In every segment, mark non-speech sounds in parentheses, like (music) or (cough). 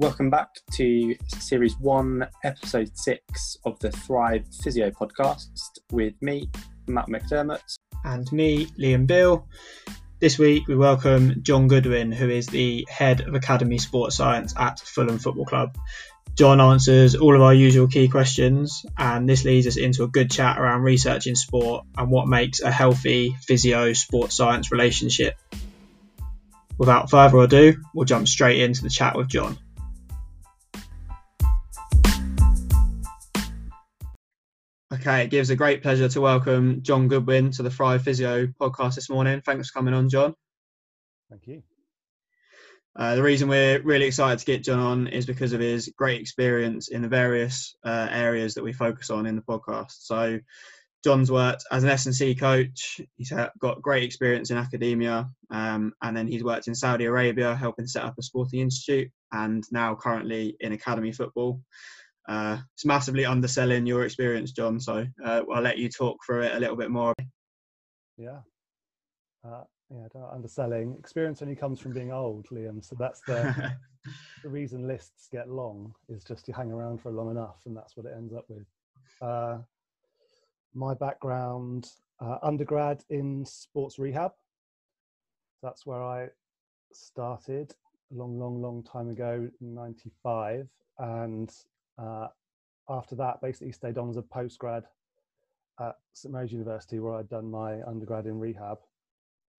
welcome back to series one, episode six of the Thrive Physio podcast with me, Matt McDermott. And me, Liam Bill. This week we welcome John Goodwin, who is the head of Academy Sports Science at Fulham Football Club. John answers all of our usual key questions, and this leads us into a good chat around research in sport and what makes a healthy physio sports science relationship. Without further ado, we'll jump straight into the chat with John. Okay, it gives a great pleasure to welcome John Goodwin to the Thrive Physio podcast this morning. Thanks for coming on, John. Thank you. Uh, the reason we're really excited to get John on is because of his great experience in the various uh, areas that we focus on in the podcast. So, John's worked as an S&C coach. He's got great experience in academia, um, and then he's worked in Saudi Arabia, helping set up a sporting institute, and now currently in academy football uh, it's massively underselling your experience, John. So uh, I'll let you talk through it a little bit more. Yeah. Uh, yeah, underselling. Experience only comes from being old, Liam. So that's the, (laughs) the reason lists get long is just you hang around for long enough, and that's what it ends up with. Uh, my background, uh, undergrad in sports rehab. That's where I started a long, long, long time ago, 95. And uh, after that, basically stayed on as a postgrad at St Mary's University, where I'd done my undergrad in rehab.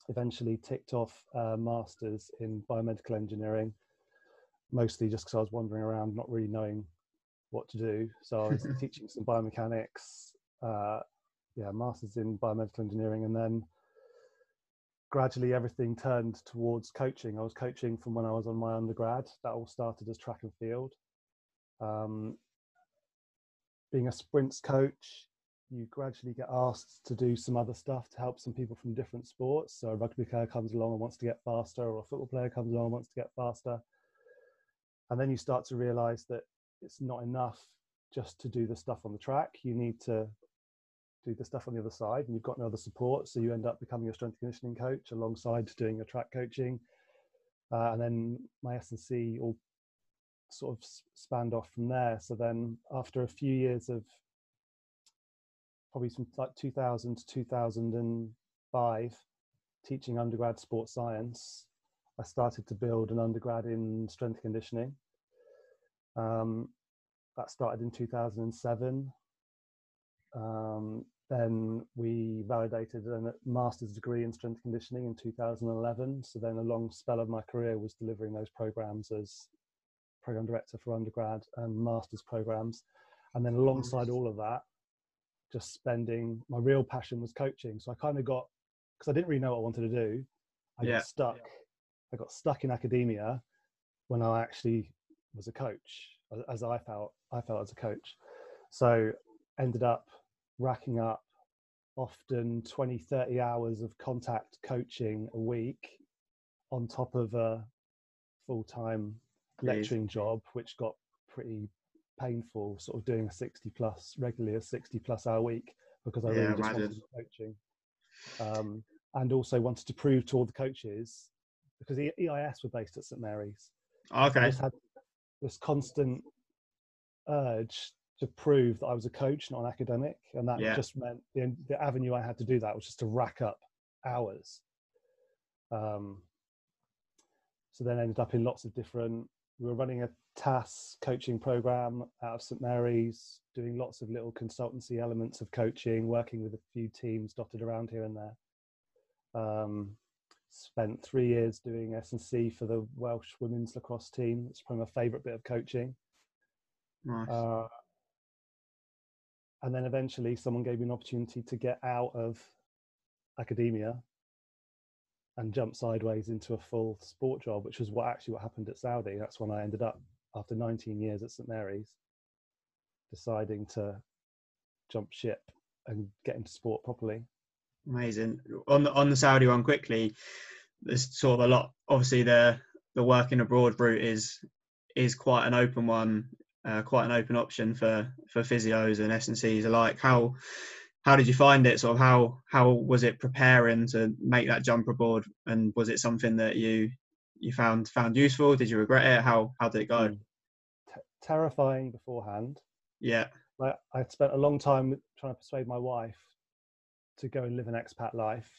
Eventually, ticked off a masters in biomedical engineering, mostly just because I was wandering around, not really knowing what to do. So I was (laughs) teaching some biomechanics, uh, yeah, masters in biomedical engineering, and then gradually everything turned towards coaching. I was coaching from when I was on my undergrad. That all started as track and field. Um, being a sprints coach, you gradually get asked to do some other stuff to help some people from different sports. So a rugby player comes along and wants to get faster, or a football player comes along and wants to get faster. And then you start to realize that it's not enough just to do the stuff on the track. You need to do the stuff on the other side, and you've got no other support. So you end up becoming a strength conditioning coach alongside doing your track coaching. Uh, and then my S&C all sort of spanned off from there. So then after a few years of probably from like 2000 to 2005 teaching undergrad sports science, I started to build an undergrad in strength conditioning. Um, that started in 2007. Um, then we validated a master's degree in strength conditioning in 2011. So then a long spell of my career was delivering those programs as program director for undergrad and master's programs. And then alongside all of that, just spending my real passion was coaching. So I kind of got because I didn't really know what I wanted to do. I yeah. got stuck. I got stuck in academia when I actually was a coach, as I felt I felt as a coach. So ended up racking up often 20, 30 hours of contact coaching a week on top of a full-time lecturing job, which got pretty painful, sort of doing a 60 plus, regularly a 60 plus hour week because I really just wanted coaching. Um, and also wanted to prove to all the coaches because the EIS were based at St Mary's. Okay. I just had this constant urge to prove that I was a coach, not an academic, and that yeah. just meant the, the avenue I had to do that was just to rack up hours. Um, so then ended up in lots of different we were running a TASS coaching program out of St Mary's, doing lots of little consultancy elements of coaching, working with a few teams dotted around here and there. Um, spent three years doing S&C for the Welsh women's lacrosse team. It's probably my favourite bit of coaching. Nice. Uh, and then eventually someone gave me an opportunity to get out of academia and jump sideways into a full sport job, which was what actually what happened at Saudi. That's when I ended up after 19 years at St Mary's, deciding to jump ship and get into sport properly. Amazing. On the on the Saudi one quickly, there's sort of a lot. Obviously, the the working abroad route is is quite an open one, uh, quite an open option for for physios and S and Cs alike. How how did you find it? Sort of how how was it preparing to make that jump aboard, and was it something that you you found found useful? Did you regret it? How how did it go? terrifying beforehand. Yeah. Like I spent a long time trying to persuade my wife to go and live an expat life,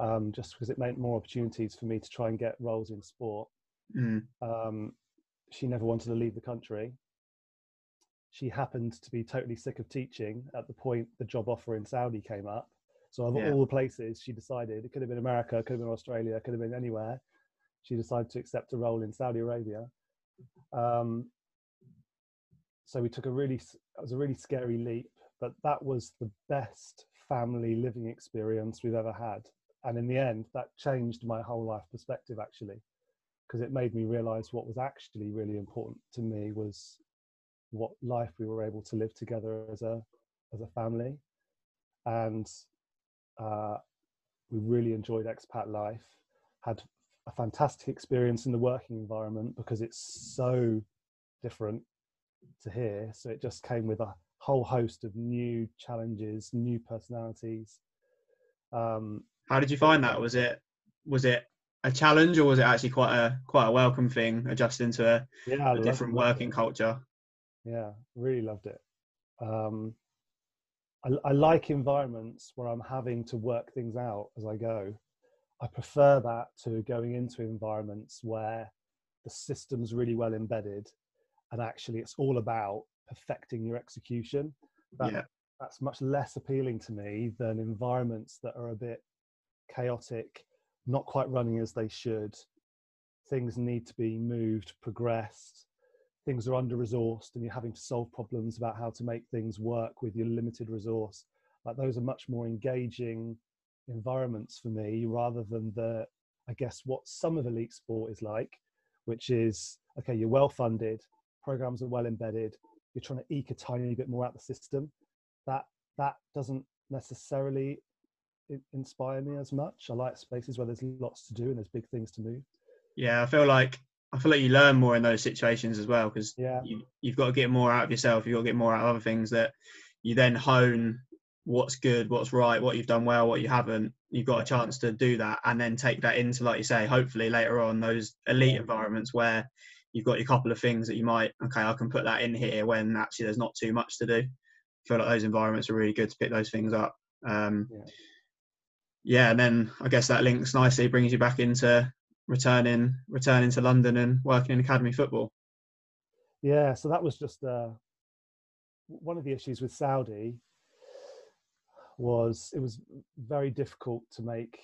um, just because it meant more opportunities for me to try and get roles in sport. Mm. Um, she never wanted to leave the country. She happened to be totally sick of teaching at the point the job offer in Saudi came up. So of Yeah. all the places, she decided it could have been America, it could have been Australia, it could have been anywhere. She decided to accept a role in Saudi Arabia. Um, so we took a really, it was a really scary leap, but that was the best family living experience we've ever had. And in the end, that changed my whole life perspective actually, because it made me realize what was actually really important to me was what life we were able to live together as a as a family, and uh, we really enjoyed expat life. Had a fantastic experience in the working environment because it's so different to here. So it just came with a whole host of new challenges, new personalities. Um, How did you find that? Was it was it a challenge or was it actually quite a quite a welcome thing adjusting to a, yeah, a different working it. culture? Yeah, really loved it. Um, I, I like environments where I'm having to work things out as I go. I prefer that to going into environments where the system's really well embedded and actually it's all about perfecting your execution. That, yeah. That's much less appealing to me than environments that are a bit chaotic, not quite running as they should. Things need to be moved, progressed. Things are under resourced, and you're having to solve problems about how to make things work with your limited resource. Like those are much more engaging environments for me rather than the, I guess, what some of elite sport is like, which is okay, you're well funded, programs are well embedded, you're trying to eke a tiny bit more out the system. That that doesn't necessarily inspire me as much. I like spaces where there's lots to do and there's big things to move. Yeah, I feel like I feel like you learn more in those situations as well because Yeah, you, you've got to get more out of yourself. You've got to get more out of other things that you then hone what's good, what's right, what you've done well, what you haven't. You've got a chance to do that and then take that into, like you say, hopefully later on those elite environments where you've got your couple of things that you might, okay, I can put that in here when actually there's not too much to do. I feel like those environments are really good to pick those things up. Um, Yeah. yeah, and then I guess that links nicely, brings you back into returning returning to London and working in academy football. yeah. So that was just uh, one of the issues with Saudi was it was very difficult to make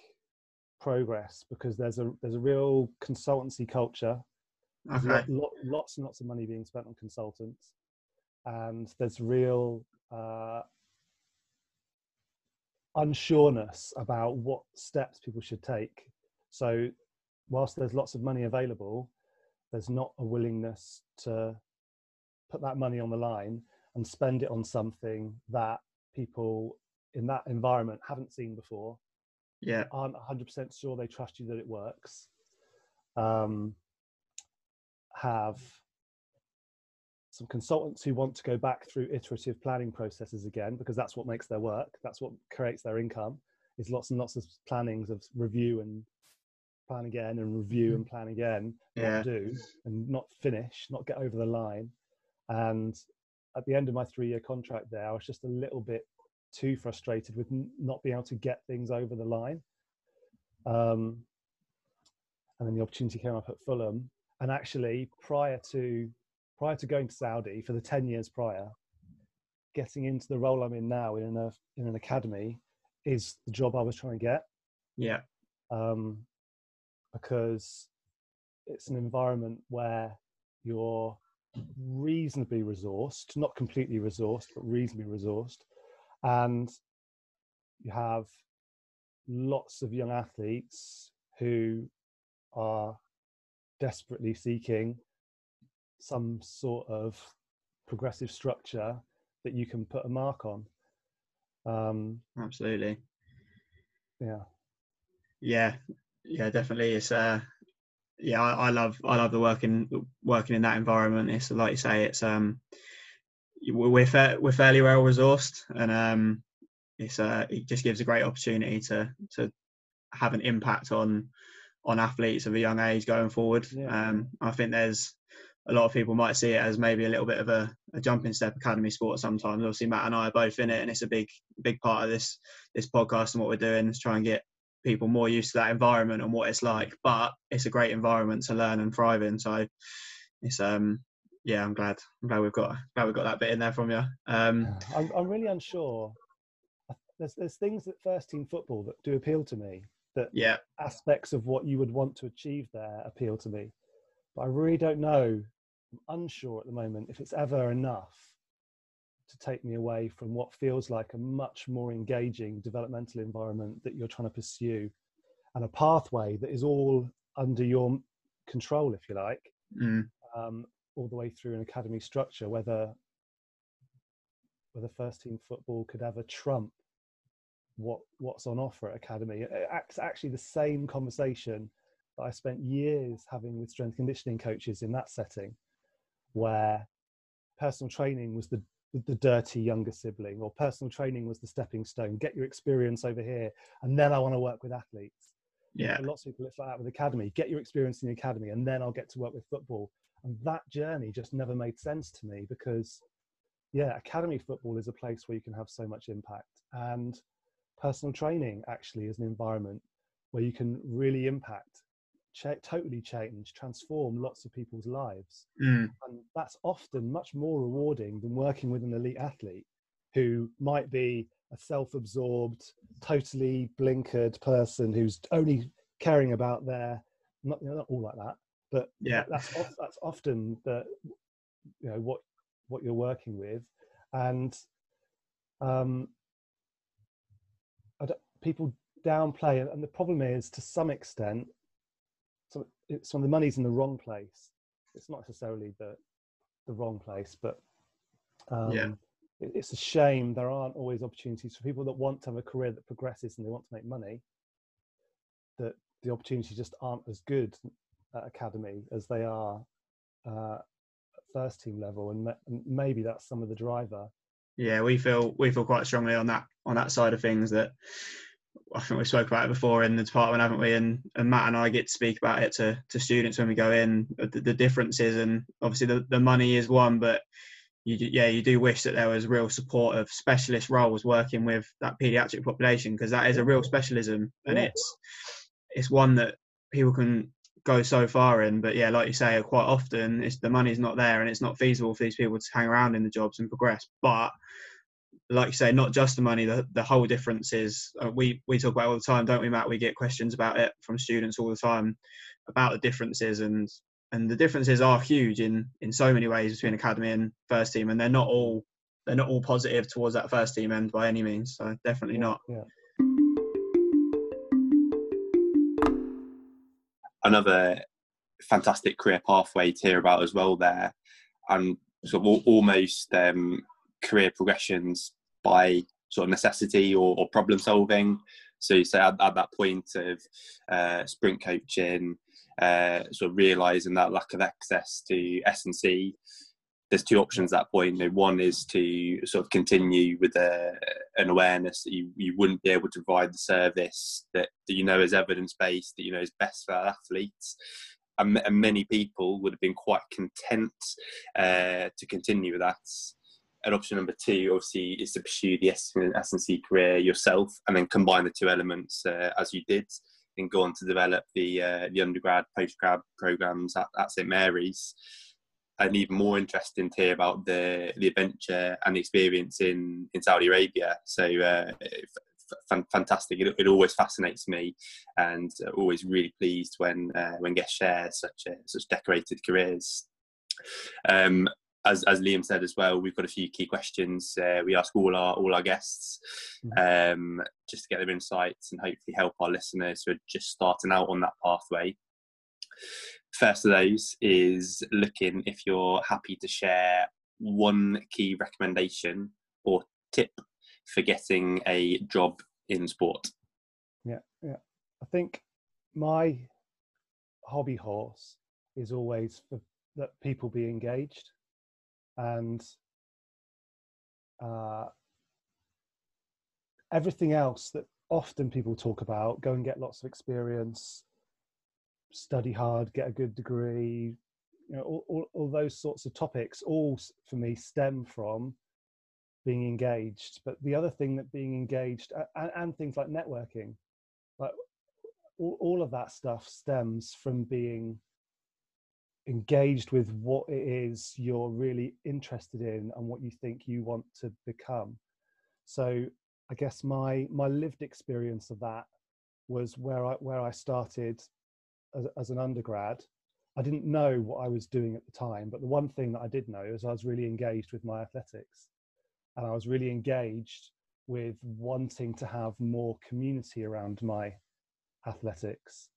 progress because there's a there's a real consultancy culture Okay. lo- lo- lots and lots of money being spent on consultants, and there's real uh, unsureness about what steps people should take. So, whilst there's lots of money available, there's not a willingness to put that money on the line and spend it on something that people in that environment haven't seen before Yeah. aren't 100% sure they trust you that it works um, have some consultants who want to go back through iterative planning processes again because that's what makes their work that's what creates their income is lots and lots of plannings of review and plan again and review and plan again Yeah. not do and not finish not get over the line and at the end of my three year contract there i was just a little bit too frustrated with n- not being able to get things over the line. Um, and then the opportunity came up at Fulham. And actually, prior to prior to going to Saudi for the ten years prior, getting into the role I'm in now in a in an academy is the job I was trying to get Yeah. um, because it's an environment where you're reasonably resourced, not completely resourced, but reasonably resourced, and you have lots of young athletes who are desperately seeking some sort of progressive structure that you can put a mark on. Um, Absolutely. yeah. Yeah. Yeah. Definitely. It's uh. Yeah, I, I love I love the working working in that environment. It's like you say, it's um, we're fa- we're fairly well resourced, and um, it's uh, it just gives a great opportunity to to have an impact on on athletes of a young age going forward. Yeah. Um, I think there's a lot of people might see it as maybe a little bit of a, a jumping step academy sport sometimes. Obviously, Matt and I are both in it, and it's a big big part of this this podcast and what we're doing is try and get people more used to that environment and what it's like. But it's a great environment to learn and thrive in. So it's um yeah, I'm glad I'm glad we've got glad we've got that bit in there from you. Um, I'm I'm really unsure. There's there's things that first team football that do appeal to me. That yeah aspects of what you would want to achieve there appeal to me, but I really don't know I'm unsure at the moment if it's ever enough to take me away from what feels like a much more engaging developmental environment that you're trying to pursue and a pathway that is all under your control, if you like, mm. um, all the way through an academy structure, whether whether first team football could ever trump what what's on offer at academy. It's actually the same conversation that I spent years having with strength conditioning coaches in that setting where personal training was the the dirty younger sibling or personal training was the stepping stone. Get your experience over here and then i want to work with athletes. Yeah. lots of people it's like that with academy. Get your experience in the academy and then i'll get to work with football. And that journey just never made sense to me because yeah academy football is a place where you can have so much impact. And personal training actually is an environment where you can really impact ch- totally change, transform lots of people's lives. Mm. And that's often much more rewarding than working with an elite athlete who might be a self absorbed, totally blinkered person who's only caring about their, not, you know, not all like that, but yeah, that's, that's often the, you know, what, what you're working with. And um, people downplay, and the problem is to some extent, it's when the money's in the wrong place. It's not necessarily the the wrong place, but um, yeah. it, it's a shame there aren't always opportunities for people that want to have a career that progresses and they want to make money. That the opportunities just aren't as good at academy as they are uh, at first team level, and maybe that's some of the driver. Yeah, we feel we feel quite strongly on that on that side of things that I think we spoke about it before in the department, haven't we? And, and Matt and I get to speak about it to, to students when we go in, uh, the, the differences, and obviously the, the money is one, but you, yeah, you do wish that there was real support of specialist roles working with that paediatric population because that is a real specialism, and yeah. it's it's one that people can go so far in. But yeah, like you say, quite often it's the money's not there, and it's not feasible for these people to hang around in the jobs and progress. But like you say, not just the money. The the whole difference is uh, we we talk about all the time, don't we, Matt? We get questions about it from students all the time about the differences, and and the differences are huge in in so many ways between academy and first team, and they're not all they're not all positive towards that first team end by any means. So definitely yeah, not. Yeah. Another fantastic career pathway to hear about as well there, and sort of almost um, career progressions by sort of necessity or, or problem solving. So you say at, at that point of uh, sprint coaching, uh, sort of realizing that lack of access to S and C. There's two options at that point. one is to sort of continue with a, an awareness that you, you wouldn't be able to provide the service that, that you know is evidence based, that you know is best for athletes. And, and many people would have been quite content uh, to continue with that and option number two, obviously, is to pursue the S&C career yourself and then combine the two elements uh, as you did and go on to develop the, uh, the undergrad, postgrad programs at, at St Mary's. And even more interesting to hear about the, the adventure and the experience in, in Saudi Arabia. So, uh, fantastic. It, it, always fascinates me and always really pleased when, uh, when guests share such, such decorated careers. Um, as, as Liam said as well, we've got a few key questions uh, we ask all our all our guests, mm-hmm. um, just to get their insights and hopefully help our listeners who are just starting out on that pathway. First of those is looking if you're happy to share one key recommendation or tip for getting a job in sport. Yeah, yeah. I think my hobby horse is always for that people be engaged and uh, everything else that often people talk about go and get lots of experience study hard get a good degree you know all, all, all those sorts of topics all for me stem from being engaged. But the other thing that being engaged and, and things like networking like all, all of that stuff stems from being engaged with what it is you're really interested in and what you think you want to become. So i guess my my lived experience of that was where i where i started as, as an undergrad. I didn't know what i was doing at the time but the one thing that i did know is i was really engaged with my athletics. And i was really engaged with wanting to have more community around my athletics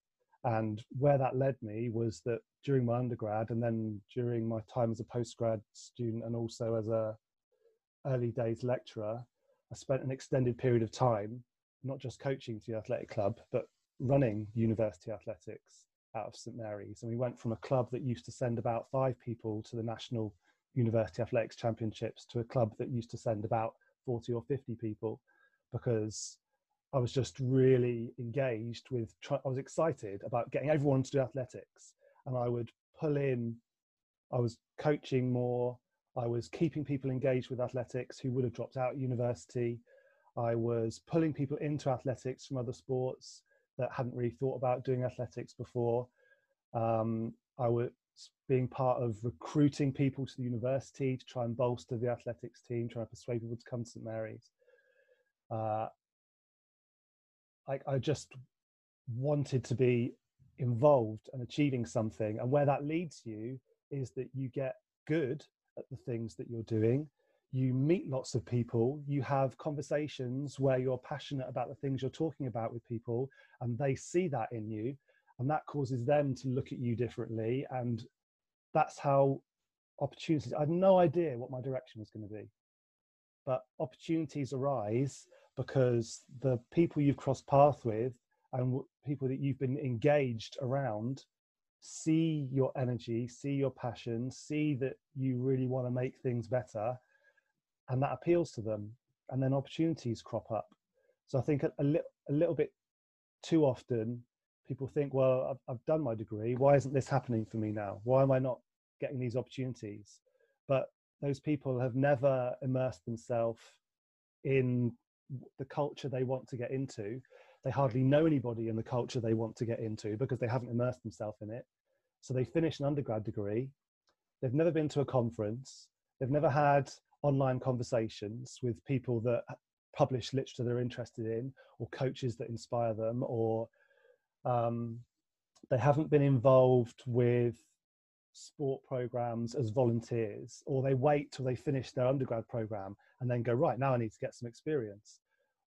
and where that led me was that during my undergrad and then during my time as a postgrad student and also as a early days lecturer i spent an extended period of time not just coaching to the athletic club but running university athletics out of st mary's. And we went from a club that used to send about five people to the national university athletics championships to a club that used to send about 40 or 50 people because I was just really engaged with. Try, I was excited about getting everyone to do athletics, and I would pull in. I was coaching more. I was keeping people engaged with athletics who would have dropped out university. I was pulling people into athletics from other sports that hadn't really thought about doing athletics before. Um, I was being part of recruiting people to the university to try and bolster the athletics team, trying to persuade people to come to St Mary's. Uh, I, I just wanted to be involved and achieving something. And where that leads you is that you get good at the things that you're doing. You meet lots of people, you have conversations where you're passionate about the things you're talking about with people, and they see that in you. And that causes them to look at you differently. And that's how opportunities, I had no idea what my direction was going to be. But opportunities arise because the people you've crossed paths with and people that you've been engaged around see your energy, see your passion, see that you really want to make things better, and that appeals to them. And then opportunities crop up. So I think a, a, li- a little bit too often people think, well, I've, I've done my degree. Why isn't this happening for me now? Why am I not getting these opportunities? But those people have never immersed themselves in the culture they want to get into. They hardly know anybody in the culture they want to get into because they haven't immersed themselves in it. So they finish an undergrad degree. They've never been to a conference. They've never had online conversations with people that publish literature they're interested in or coaches that inspire them or um, they haven't been involved with sport programs as volunteers or they wait till they finish their undergrad program and then go right now i need to get some experience.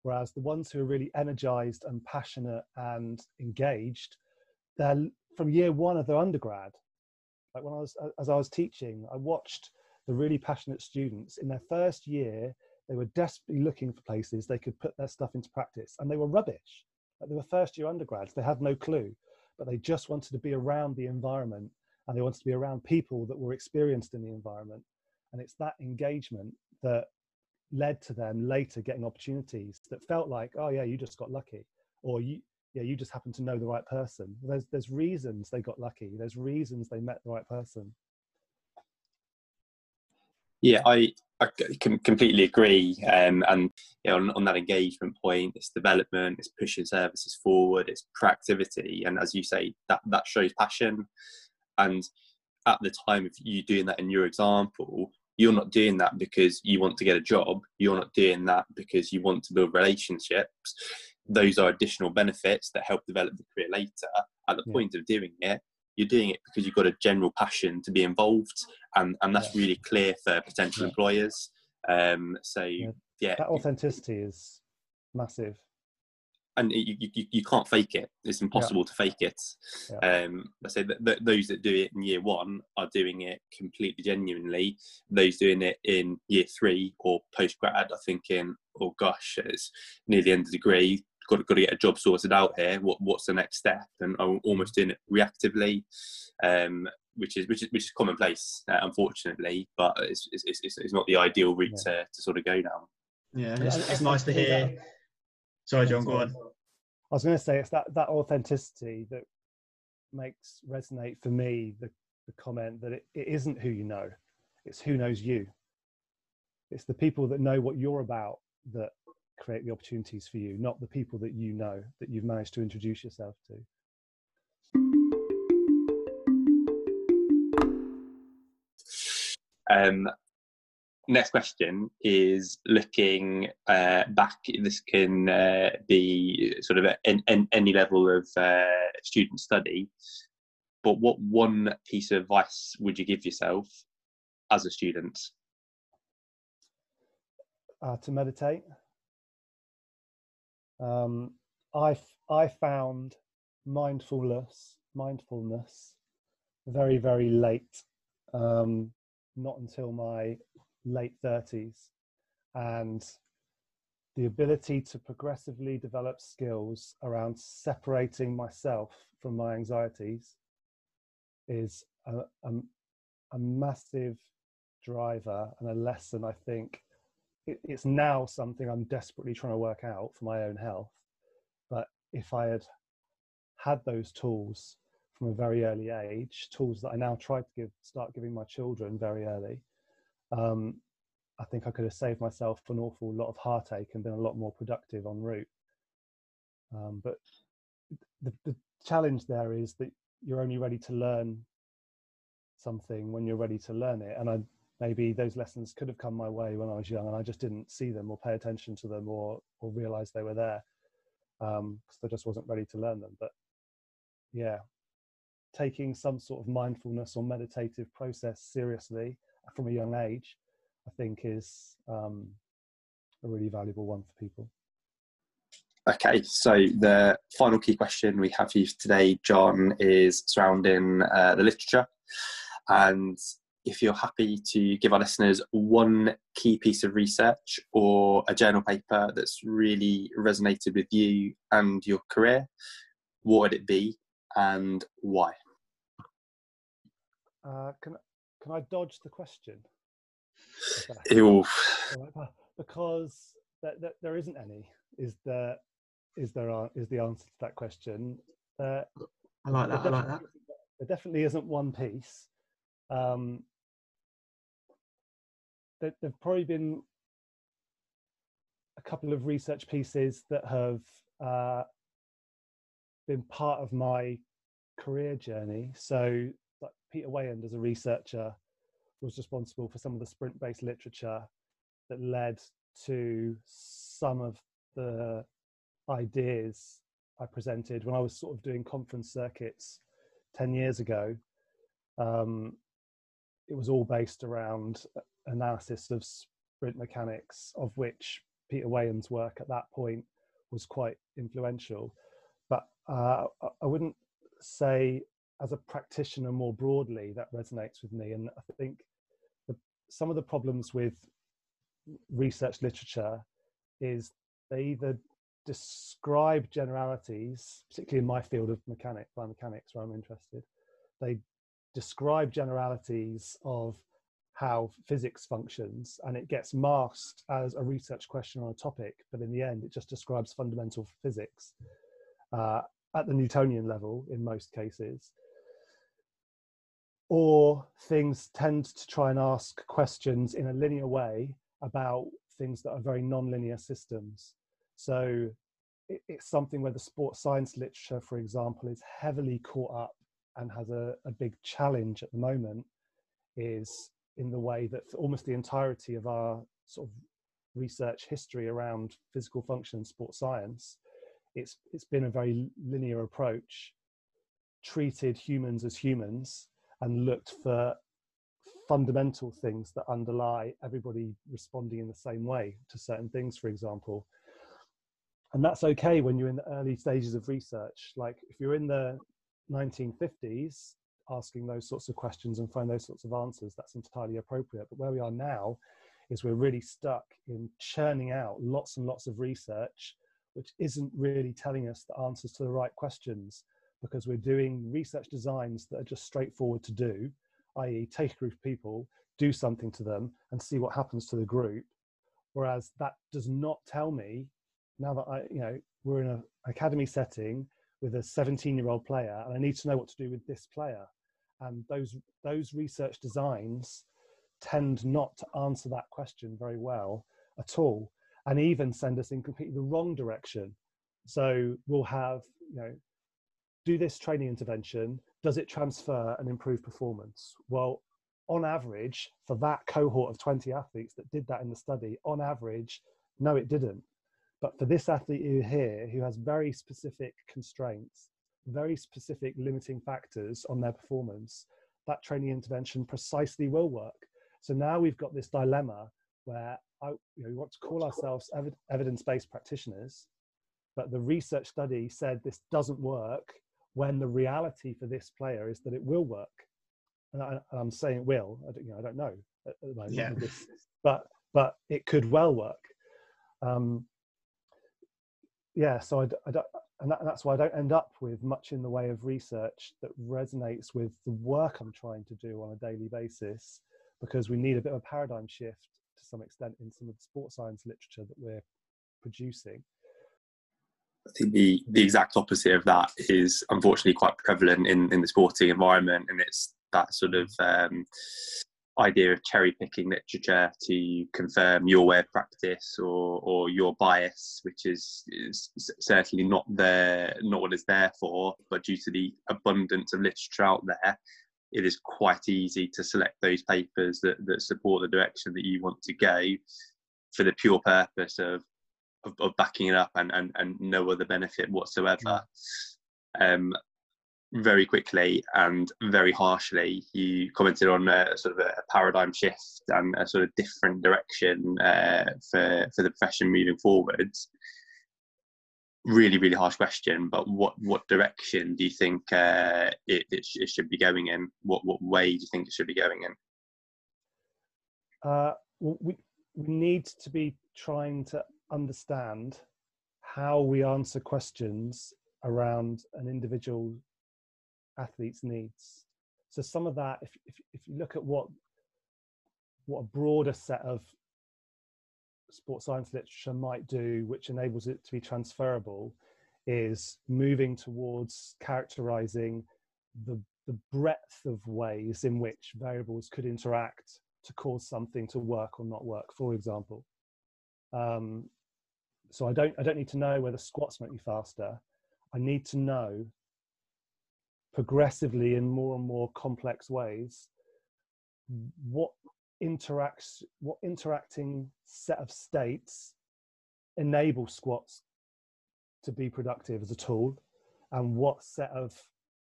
Whereas the ones who are really energized and passionate and engaged they're from year one of their undergrad like when i was uh, as i was teaching i watched the really passionate students. In their first year they were desperately looking for places they could put their stuff into practice and they were rubbish. Like they were first year undergrads they had no clue but they just wanted to be around the environment and they wanted to be around people that were experienced in the environment. And it's that engagement that led to them later getting opportunities that felt like, oh yeah, you just got lucky, or you yeah, you just happened to know the right person. There's there's reasons they got lucky. There's reasons they met the right person. Yeah, I I completely agree. Um, and you know, on, on, that engagement point, it's development, it's pushing services forward, it's proactivity, and as you say, that that shows passion. And at the time of you doing that in your example, you're not doing that because you want to get a job. You're not doing that because you want to build relationships. Those are additional benefits that help develop the career later. At the yeah. point of doing it, you're doing it because you've got a general passion to be involved, and and that's yeah. really clear for potential yeah. employers. Um, so yeah, that authenticity is massive and you, you, you can't fake it. It's impossible yeah. to fake it. Yeah. Um, I say that, that those that do it in year one are doing it completely genuinely. Those doing it in year three or post grad are thinking, "Oh gosh, it's near the end of the degree. Got to, got to get a job sorted out here. What what's the next step?" And I'm almost doing it reactively, um, which is which is which is commonplace, uh, unfortunately. But it's, it's it's, it's not the ideal route yeah. to, to sort of go down. Yeah, it's, it's nice to hear Sorry, John, go on. I was going to say it's that that authenticity that makes resonate for me the the comment that it, it isn't who you know, it's who knows you. It's the people that know what you're about that create the opportunities for you, not the people that you know that you've managed to introduce yourself to. Um, next question is looking uh, back. This can uh, be sort of at any level of uh, student study. But what one piece of advice would you give yourself as a student? Uh, to meditate. Um, I I found mindfulness mindfulness very very late. Um, not until my late 30s and the ability to progressively develop skills around separating myself from my anxieties is a, a, a massive driver and a lesson i think. It, it's now something i'm desperately trying to work out for my own health. But if i had had those tools from a very early age, tools that I now try to give, start giving my children very early, um, I think I could have saved myself an awful lot of heartache and been a lot more productive en route. Um, but the, the challenge there is that you're only ready to learn something when you're ready to learn it. And I, maybe those lessons could have come my way when I was young and I just didn't see them or pay attention to them or, or realize they were there because um, I just wasn't ready to learn them. But yeah, taking some sort of mindfulness or meditative process seriously from a young age, I think is um, a really valuable one for people. Okay, so the final key question we have for you today, John, is surrounding uh, the literature. And if you're happy to give our listeners one key piece of research or a journal paper that's really resonated with you and your career, what would it be and why? Uh, can can I dodge the question? Ew. Because th- th- there isn't any. Is there? Is there? Is the answer to that question? Uh, I like that. I like that. There definitely isn't one piece. Um, there, there've probably been a couple of research pieces that have uh, been part of my career journey. So like Peter Weyand as a researcher was responsible for some of the sprint based literature that led to some of the ideas I presented when I was sort of doing conference circuits 10 years ago. Um, it was all based around analysis of sprint mechanics, of which Peter Weyand's work at that point was quite influential. But uh, I wouldn't say as a practitioner more broadly that resonates with me. And i think the, some of the problems with research literature is they either describe generalities particularly in my field of mechanics biomechanics where i'm interested they describe generalities of how physics functions and it gets masked as a research question on a topic but in the end it just describes fundamental physics uh, at the newtonian level in most cases or things tend to try and ask questions in a linear way about things that are very non-linear systems. So it's something where the sports science literature, for example, is heavily caught up and has a, a big challenge at the moment is in the way that almost the entirety of our sort of research history around physical function and sports science it's it's been a very linear approach treated humans as humans and looked for fundamental things that underlie everybody responding in the same way to certain things, for example. And that's okay when you're in the early stages of research. Like if you're in the 1950s, asking those sorts of questions and find those sorts of answers, that's entirely appropriate. But where we are now is we're really stuck in churning out lots and lots of research, which isn't really telling us the answers to the right questions because we're doing research designs that are just straightforward to do, i.e., take a group of people, do something to them, and see what happens to the group. Whereas that does not tell me now that I, you know, we're in an academy setting with a 17 year old player and I need to know what to do with this player. and those those research designs tend not to answer that question very well at all and even send us in completely the wrong direction so we'll have you know do this training intervention does it transfer and improve performance? Well on average for that cohort of 20 athletes that did that in the study on average no it didn't. But for this athlete here who has very specific constraints very specific limiting factors on their performance that training intervention precisely will work. So now we've got this dilemma where I, you know, we want to call ourselves ev- evidence-based practitioners, but the research study said this doesn't work when the reality for this player is that it will work. And I, am saying it will. I don't, you know, I don't know at the moment. Yeah. This, but but it could well work. Um, yeah. So I, I don't, and, that, and that's why I don't end up with much in the way of research that resonates with the work I'm trying to do on a daily basis because we need a bit of a paradigm shift to some extent in some of the sports science literature that we're producing. I think the, the exact opposite of that is unfortunately quite prevalent in, in the sporting environment, and it's that sort of um, idea of cherry picking literature to confirm your way of practice or, or your bias, which is, is certainly not there, not what it's there for. But due to the abundance of literature out there, it is quite easy to select those papers that, that support the direction that you want to go for the pure purpose of of, of backing it up and, and, and no other benefit whatsoever. Um, very quickly and very harshly, you commented on a sort of a paradigm shift and a sort of different direction uh, for for the profession moving forwards. Really really harsh question but what what direction do you think uh, it, it, sh- it, should be going in? What what way do you think it should be going in? Uh, we, we need to be trying to understand how we answer questions around an individual athlete's needs so some of that if, if, if you look at what what a broader set of sports science literature might do, which enables it to be transferable, is moving towards characterizing the, the breadth of ways in which variables could interact to cause something to work or not work, for example. Um, so I don't, I don't need to know whether squats make me faster. I need to know progressively in more and more complex ways what interacts what interacting set of states enable squats to be productive as a tool and what set of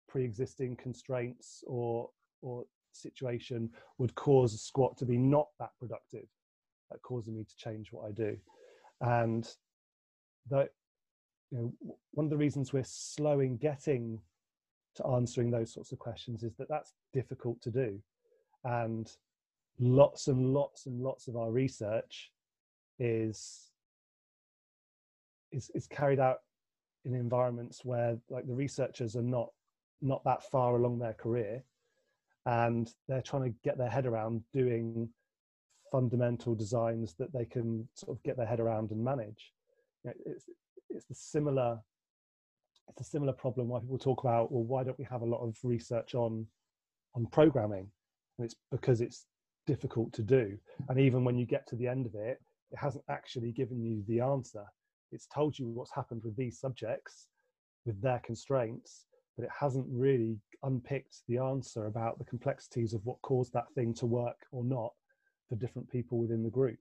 pre-existing constraints or or situation would cause a squat to be not that productive causing me to change what i do. And that you know one of the reasons we're slow in getting to answering those sorts of questions is that that's difficult to do. And lots and lots and lots of our research is is, is carried out in environments where like the researchers are not not that far along their career and they're trying to get their head around doing fundamental designs that they can sort of get their head around and manage you know, it's it's the similar it's a similar problem why people talk about well why don't we have a lot of research on on programming and it's because it's difficult to do. And even when you get to the end of it, it hasn't actually given you the answer. It's told you what's happened with these subjects, with their constraints, but it hasn't really unpicked the answer about the complexities of what caused that thing to work or not for different people within the group.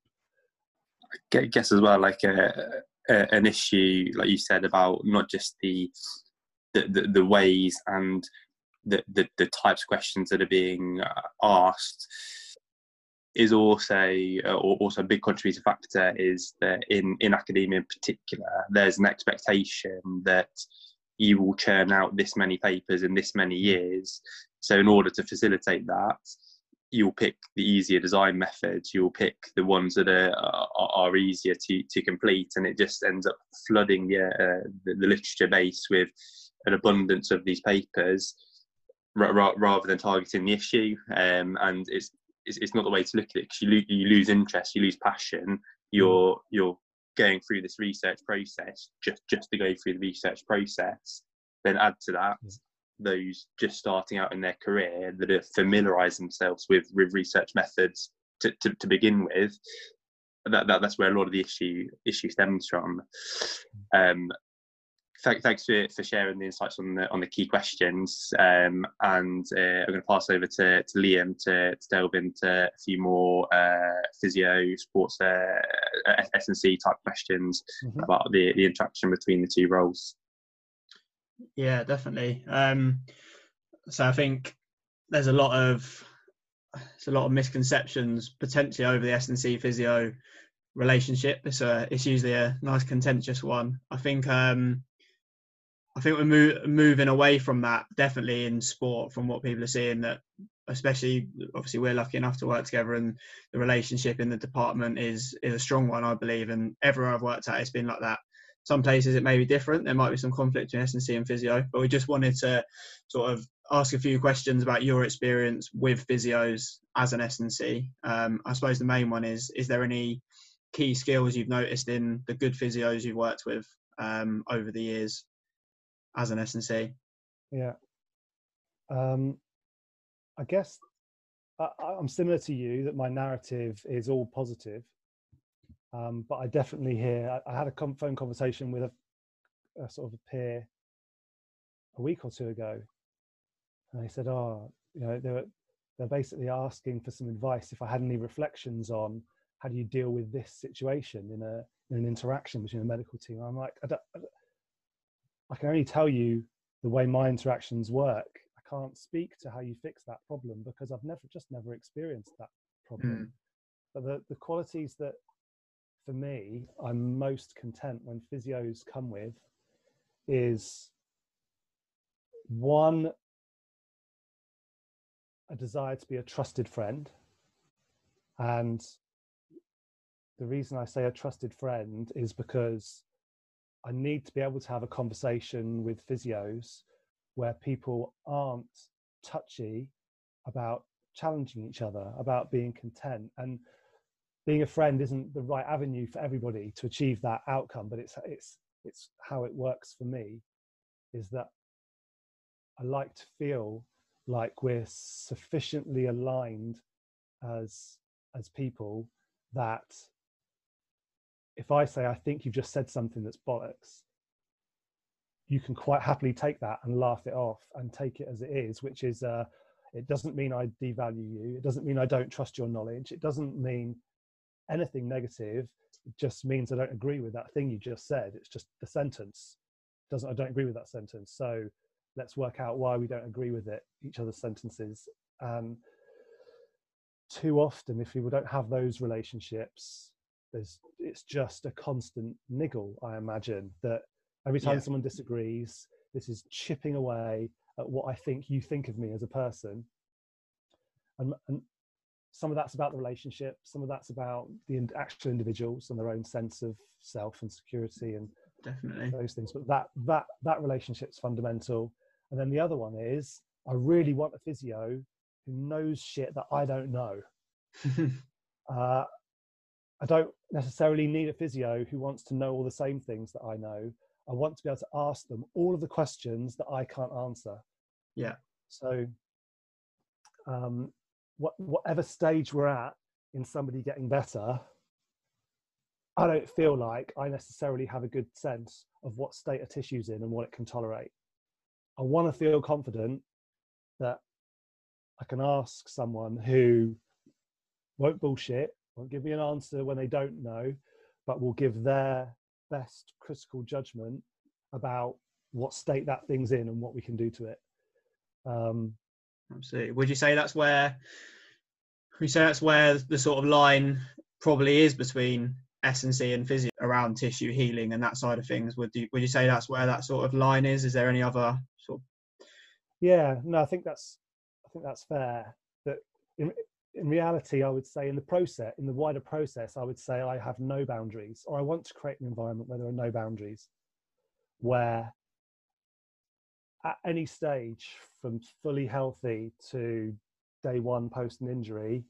I guess as well, like a, uh, a, an issue, like you said, about not just the the, the, the ways and the, the, the types of questions that are being uh, asked is also uh, also a big contributing factor is that in in academia in particular there's an expectation that you will churn out this many papers in this many years so in order to facilitate that you'll pick the easier design methods you'll pick the ones that are are, are easier to to complete and it just ends up flooding the, uh, the, the literature base with an abundance of these papers rather than targeting the issue um, and it's it's, it's not the way to look at it because you, lo- you lose interest, you lose passion. You're you're going through this research process just just to go through the research process. Then add to that those just starting out in their career that have familiarised themselves with, with research methods to, to, to begin with. That, that, that's where a lot of the issue issue stems from. Um, th- thanks for, for sharing the insights on the on the key questions. Um, and uh, I'm going to pass over to, to Liam to, to delve into a few more uh, physio, sports, uh, S and C type questions mm-hmm. about the, the interaction between the two roles. Yeah, definitely. Um, so I think there's a lot of there's a lot of misconceptions potentially over the S and C physio relationship. It's a it's usually a nice contentious one. I think um, I think we're moving away from that definitely in sport from what people are seeing that especially obviously we're lucky enough to work together and the relationship in the department is is a strong one I believe and everywhere I've worked at it's been like that some places it may be different there might be some conflict in S&C and physio but we just wanted to sort of ask a few questions about your experience with physios as an S&C um, I suppose the main one is is there any key skills you've noticed in the good physios you've worked with um, over the years as an S&C? Yeah. Um, I guess I, am similar to you that my narrative is all positive. Um, but I definitely hear, I, I had a phone conversation with a, a, sort of a peer a week or two ago. And they said, oh, you know, they were, they're basically asking for some advice if I had any reflections on how do you deal with this situation in a in an interaction between a medical team. I'm like, I I don't, I can only tell you the way my interactions work. I can't speak to how you fix that problem because I've never just never experienced that problem. Mm. But the, the qualities that for me I'm most content when physios come with is one a desire to be a trusted friend and the reason I say a trusted friend is because I need to be able to have a conversation with physios where people aren't touchy about challenging each other, about being content. And being a friend isn't the right avenue for everybody to achieve that outcome, but it's it's it's how it works for me is that I like to feel like we're sufficiently aligned as as people that if I say, I think you've just said something that's bollocks, you can quite happily take that and laugh it off and take it as it is, which is, uh, it doesn't mean I devalue you. It doesn't mean I don't trust your knowledge. It doesn't mean anything negative. Just means I don't agree with that thing you just said. It's just the sentence doesn't, I don't agree with that sentence. So let's work out why we don't agree with it, each other's sentences. Um, too often, if people don't have those relationships, there's it's just a constant niggle i imagine that every time yeah. someone disagrees this is chipping away at what i think you think of me as a person and, and some of that's about the relationship some of that's about the actual individuals and their own sense of self and security and definitely those things but that that that relationship's fundamental and then the other one is i really want a physio who knows shit that i don't know (laughs) uh, I don't necessarily need a physio who wants to know all the same things that I know. I want to be able to ask them all of the questions that I can't answer. Yeah. So, um, what, whatever stage we're at in somebody getting better, I don't feel like I necessarily have a good sense of what state a tissue's in and what it can tolerate. I want to feel confident that I can ask someone who won't bullshit won't give me an answer when they don't know, but will give their best critical judgment about what state that thing's in and what we can do to it. Um, Absolutely. Would you say that's where? You say that's where the sort of line probably is between S and C and physio around tissue healing and that side of things? Would you would you say that's where that sort of line is? Is there any other sort? Of... Yeah, no, I think that's I think that's fair. That in, in reality, I would say in the process, in the wider process, I would say I have no boundaries, or I want to create an environment where there are no boundaries, where at any stage, from fully healthy to day one post an injury,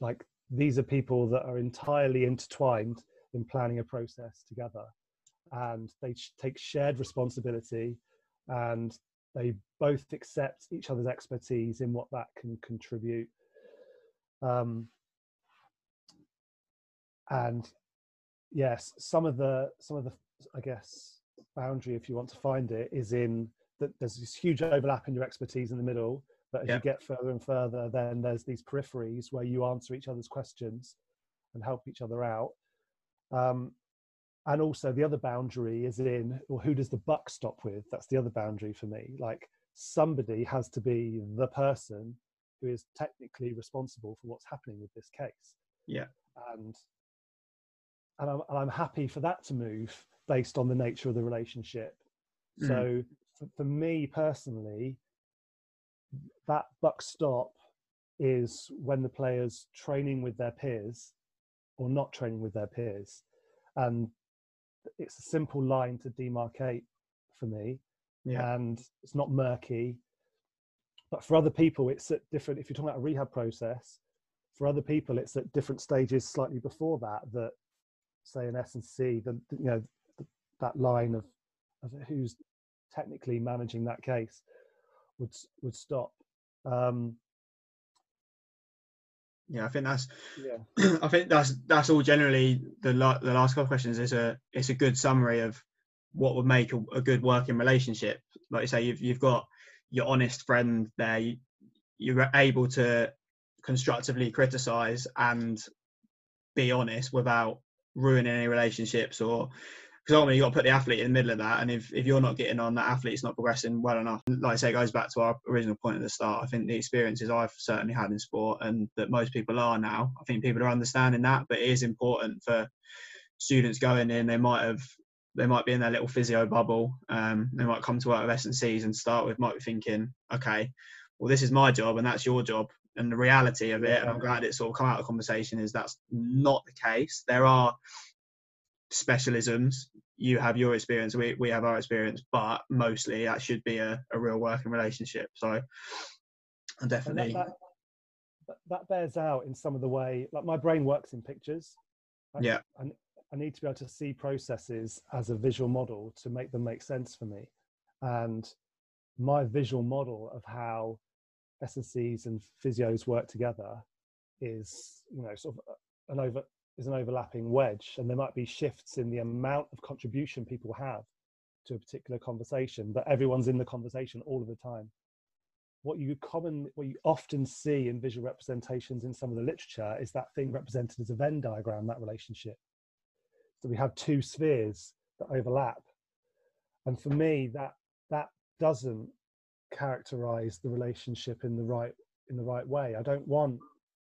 like these are people that are entirely intertwined in planning a process together, and they take shared responsibility, and they both accept each other's expertise in what that can contribute. Um, and yes, some of the some of the I guess boundary, if you want to find it, is in that there's this huge overlap in your expertise in the middle. But as yeah. you get further and further, then there's these peripheries where you answer each other's questions and help each other out. Um, and also the other boundary is in well who does the buck stop with that's the other boundary for me like somebody has to be the person who is technically responsible for what's happening with this case yeah and and I'm, and I'm happy for that to move based on the nature of the relationship mm. so for, for me personally that buck stop is when the players training with their peers or not training with their peers and it's a simple line to demarcate for me yeah. and it's not murky but for other people it's at different if you're talking about a rehab process for other people it's at different stages slightly before that that say in S&C the you know that line of, of who's technically managing that case would would stop um, yeah, I think that's yeah. (clears throat) I think that's that's all generally the la- the last couple of questions is a it's a good summary of what would make a, a, good working relationship. Like you say, you've you've got your honest friend there. You, you're able to constructively criticize and be honest without ruining any relationships or because ultimately you got to put the athlete in the middle of that. And if, if you're not getting on, that athlete's not progressing well enough. Like I say, it goes back to our original point at the start. I think the experiences I've certainly had in sport and that most people are now, I think people are understanding that. But it is important for students going in. They might have they might be in their little physio bubble. Um, they might come to work with S&Cs and start with might be thinking, okay, well this is my job and that's your job. And the reality of it, and I'm glad it sort of come out of conversation, is that's not the case. There are specialisms you have your experience we, we have our experience but mostly that should be a, a real working relationship. So definitely that, that, that, bears out in some of the way like my brain works in pictures. I, yeah. And I need to be able to see processes as a visual model to make them make sense for me. And my visual model of how S&Cs and physios work together is you know sort of an over is an overlapping wedge and there might be shifts in the amount of contribution people have to a particular conversation but everyone's in the conversation all of the time. What you common what you often see in visual representations in some of the literature is that thing represented as a venn diagram that relationship. So we have two spheres that overlap. And for me that that doesn't characterize the relationship in the right in the right way. I don't want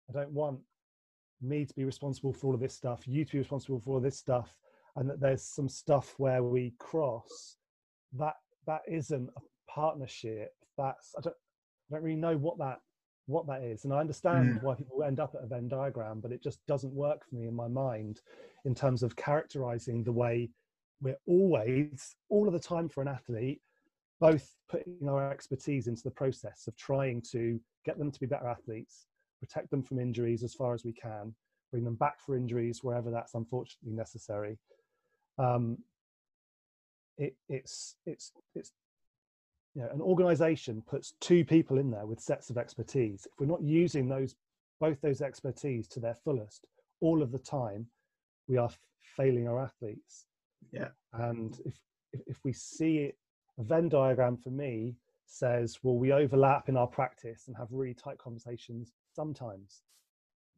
i don't want me to be responsible for all of this stuff, you to be responsible for all this stuff, and that there's some stuff where we cross, that that isn't a partnership. That's I don't I don't really know what that what that is. And I understand mm. why people end up at a Venn diagram, but it just doesn't work for me in my mind in terms of characterizing the way we're always, all of the time for an athlete, both putting our expertise into the process of trying to get them to be better athletes protect them from injuries as far as we can, bring them back for injuries wherever that's unfortunately necessary. Um, it, it's it's it's you know an organization puts two people in there with sets of expertise. If we're not using those both those expertise to their fullest all of the time, we are failing our athletes. Yeah. And if if, if we see it, a Venn diagram for me says, well, we overlap in our practice and have really tight conversations sometimes.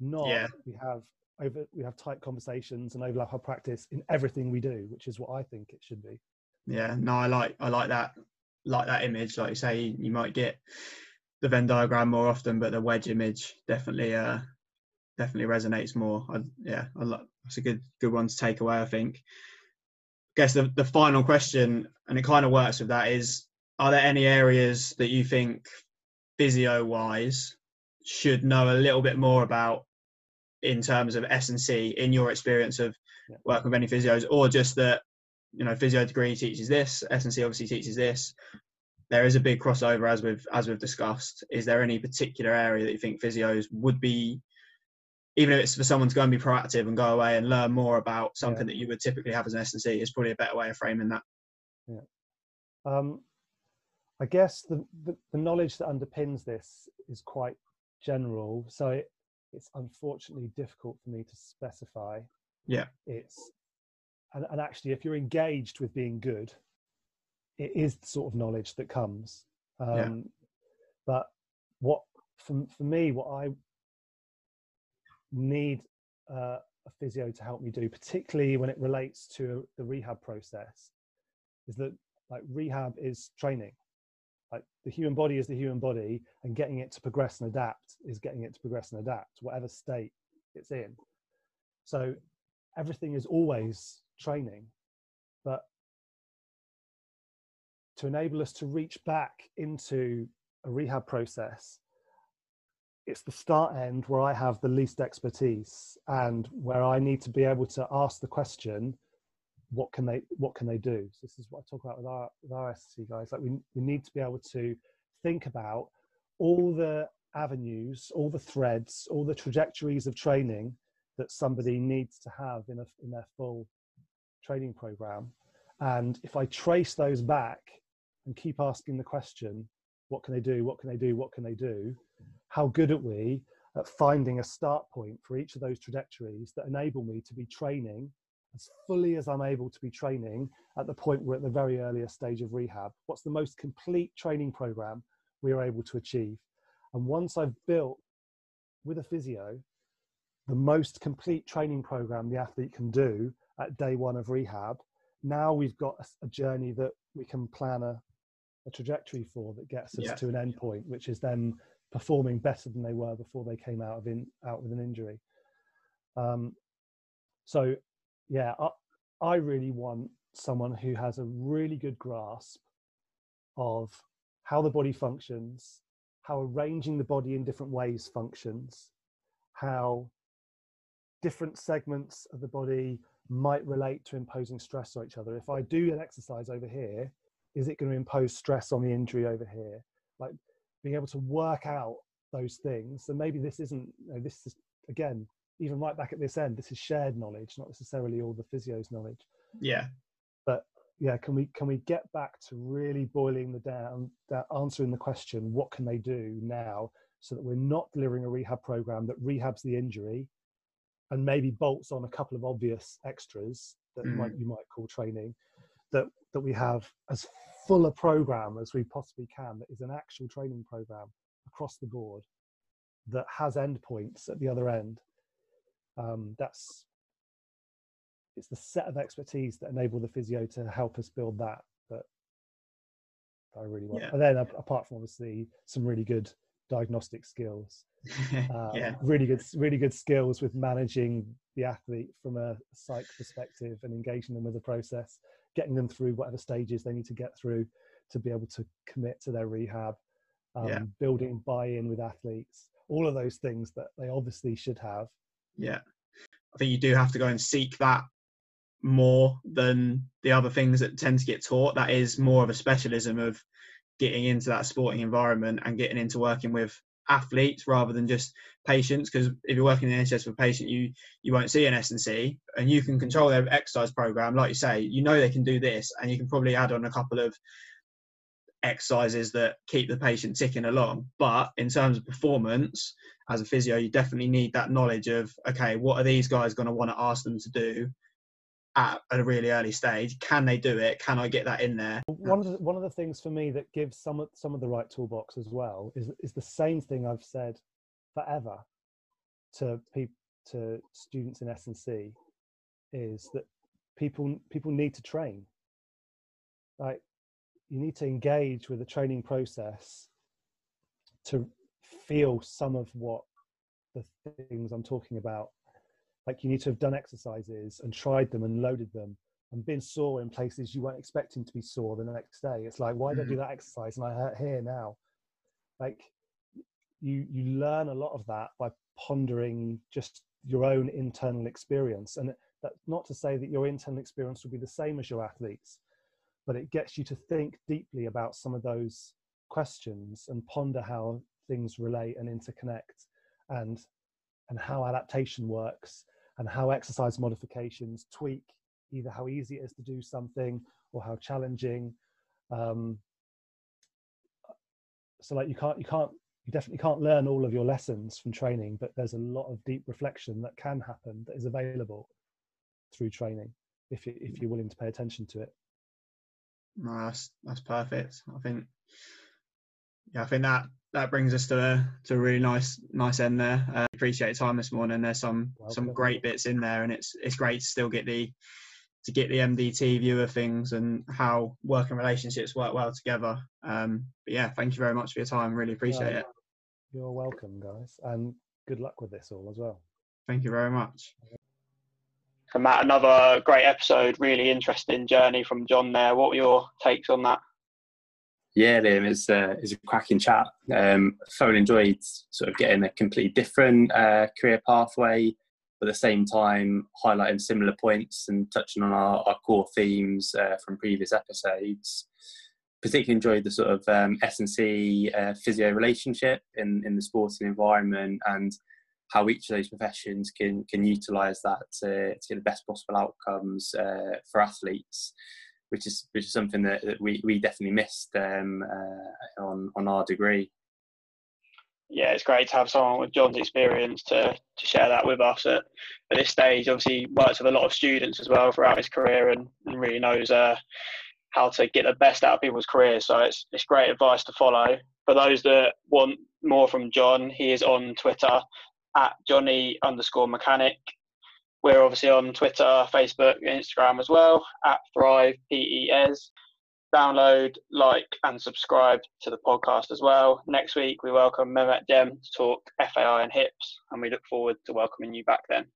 Not yeah. we have over we have tight conversations and overlap our practice in everything we do, which is what I think it should be. Yeah, no, I like I like that like that image. Like you say, you might get the Venn diagram more often, but the wedge image definitely uh definitely resonates more. I, yeah, I like that's a good good one to take away. I think. I guess the the final question, and it kind of works with that, is: Are there any areas that you think physio wise should know a little bit more about in terms of S and C in your experience of yeah. working with any physios, or just that you know physio degree teaches this, S and C obviously teaches this. There is a big crossover as we've as we've discussed. Is there any particular area that you think physios would be, even if it's for someone to go and be proactive and go away and learn more about something yeah. that you would typically have as an S and C, is probably a better way of framing that. Yeah. Um, I guess the, the, the knowledge that underpins this is quite general. So it, it's unfortunately difficult for me to specify. Yeah. It's and, and actually if you're engaged with being good, it is the sort of knowledge that comes. Um, yeah. But what for, for me, what I need uh, a physio to help me do, particularly when it relates to the rehab process, is that like rehab is training. Like the human body is the human body, and getting it to progress and adapt is getting it to progress and adapt, whatever state it's in. So everything is always training, but to enable us to reach back into a rehab process it's the start end where I have the least expertise and where I need to be able to ask the question, what can they what can they do? So this is what I talk about with our with our SC guys. Like we we need to be able to think about all the avenues, all the threads, all the trajectories of training that somebody needs to have in a in their full training program. And if I trace those back and keep asking the question, what can they do? What can they do? What can they do? how good are we at finding a start point for each of those trajectories that enable me to be training as fully as I'm able to be training at the point we're at the very earliest stage of rehab? What's the most complete training program we are able to achieve? And once I've built with a physio the most complete training program the athlete can do at day one of rehab, now we've got a, journey that we can plan a, a trajectory for that gets us yeah. to an end point, which is then performing better than they were before they came out of in out with an injury. Um, so, yeah, I, I really want someone who has a really good grasp of how the body functions, how arranging the body in different ways functions, how different segments of the body might relate to imposing stress on each other. If I do an exercise over here, is it going to impose stress on the injury over here? Like being able to work out those things and maybe this isn't you know, this is again even right back at this end this is shared knowledge not necessarily all the physios knowledge yeah but yeah can we can we get back to really boiling the down that answering the question what can they do now so that we're not delivering a rehab program that rehabs the injury and maybe bolts on a couple of obvious extras that mm. might, you might call training that that we have as full a program as we possibly can that is an actual training program across the board that has endpoints at the other end. Um, that's it's the set of expertise that enable the physio to help us build that that I really want. Yeah. And then apart from obviously some really good diagnostic skills, (laughs) um, yeah. really good really good skills with managing the athlete from a psych perspective and engaging them with the process getting them through whatever stages they need to get through to be able to commit to their rehab, um, yeah. building buy-in with athletes, all of those things that they obviously should have. Yeah, I think you do have to go and seek that more than the other things that tend to get taught. That is more of a specialism of getting into that sporting environment and getting into working with athletes rather than just patients because if you're working in NHS with a patient you you won't see an S&C and you can control their exercise program like you say you know they can do this and you can probably add on a couple of exercises that keep the patient ticking along but in terms of performance as a physio you definitely need that knowledge of okay what are these guys going to want to ask them to do at a really early stage. Can they do it? Can I get that in there? One of the, one of the things for me that gives some of some of the right toolbox as well is is the same thing I've said forever to people to students in S and C is that people people need to train. Like you need to engage with the training process to feel some of what the things I'm talking about like you need to have done exercises and tried them and loaded them and been sore in places you weren't expecting to be sore the next day. It's like, why mm-hmm. did I do that exercise and I hurt here now? Like you you learn a lot of that by pondering just your own internal experience. And that's not to say that your internal experience will be the same as your athletes, but it gets you to think deeply about some of those questions and ponder how things relate and interconnect and and how adaptation works and how exercise modifications tweak either how easy it is to do something or how challenging um, so like you can't you can't you definitely can't learn all of your lessons from training but there's a lot of deep reflection that can happen that is available through training if you, if you're willing to pay attention to it no, that's that's perfect i think yeah i think that that brings us to a to a really nice nice end there uh, appreciate your time this morning there's some Welcome. some great bits in there and it's it's great to still get the to get the MDT view of things and how working relationships work well together. Um, but yeah, thank you very much for your time. Really appreciate it. You're welcome, guys, and good luck with this all as well. Thank you very much. Matt, another great episode. Really interesting journey from John there. What were your takes on that? Yeah, Liam, it's, uh, it's a cracking chat. Um, thoroughly enjoyed sort of getting a completely different uh, career pathway but at the same time highlighting similar points and touching on our, our core themes uh, from previous episodes. Particularly enjoyed the sort of um, S&C uh, physio relationship in, in the sporting environment and how each of those professions can can utilise that to, to, get the best possible outcomes uh, for athletes, which is which is something that, that we, we definitely missed um, uh, on on our degree yeah, it's great to have someone with John's experience to to share that with us at, at this stage. Obviously, works with a lot of students as well throughout his career, and, and really knows uh, how to get the best out of people's careers. So it's it's great advice to follow. For those that want more from John, he is on Twitter at Johnny underscore mechanic. We're obviously on Twitter, Facebook, Instagram as well at Thrive PES download, like, and subscribe to the podcast as well. Next week, we welcome Mehmet Dem to talk FAI and hips, and we look forward to welcoming you back then.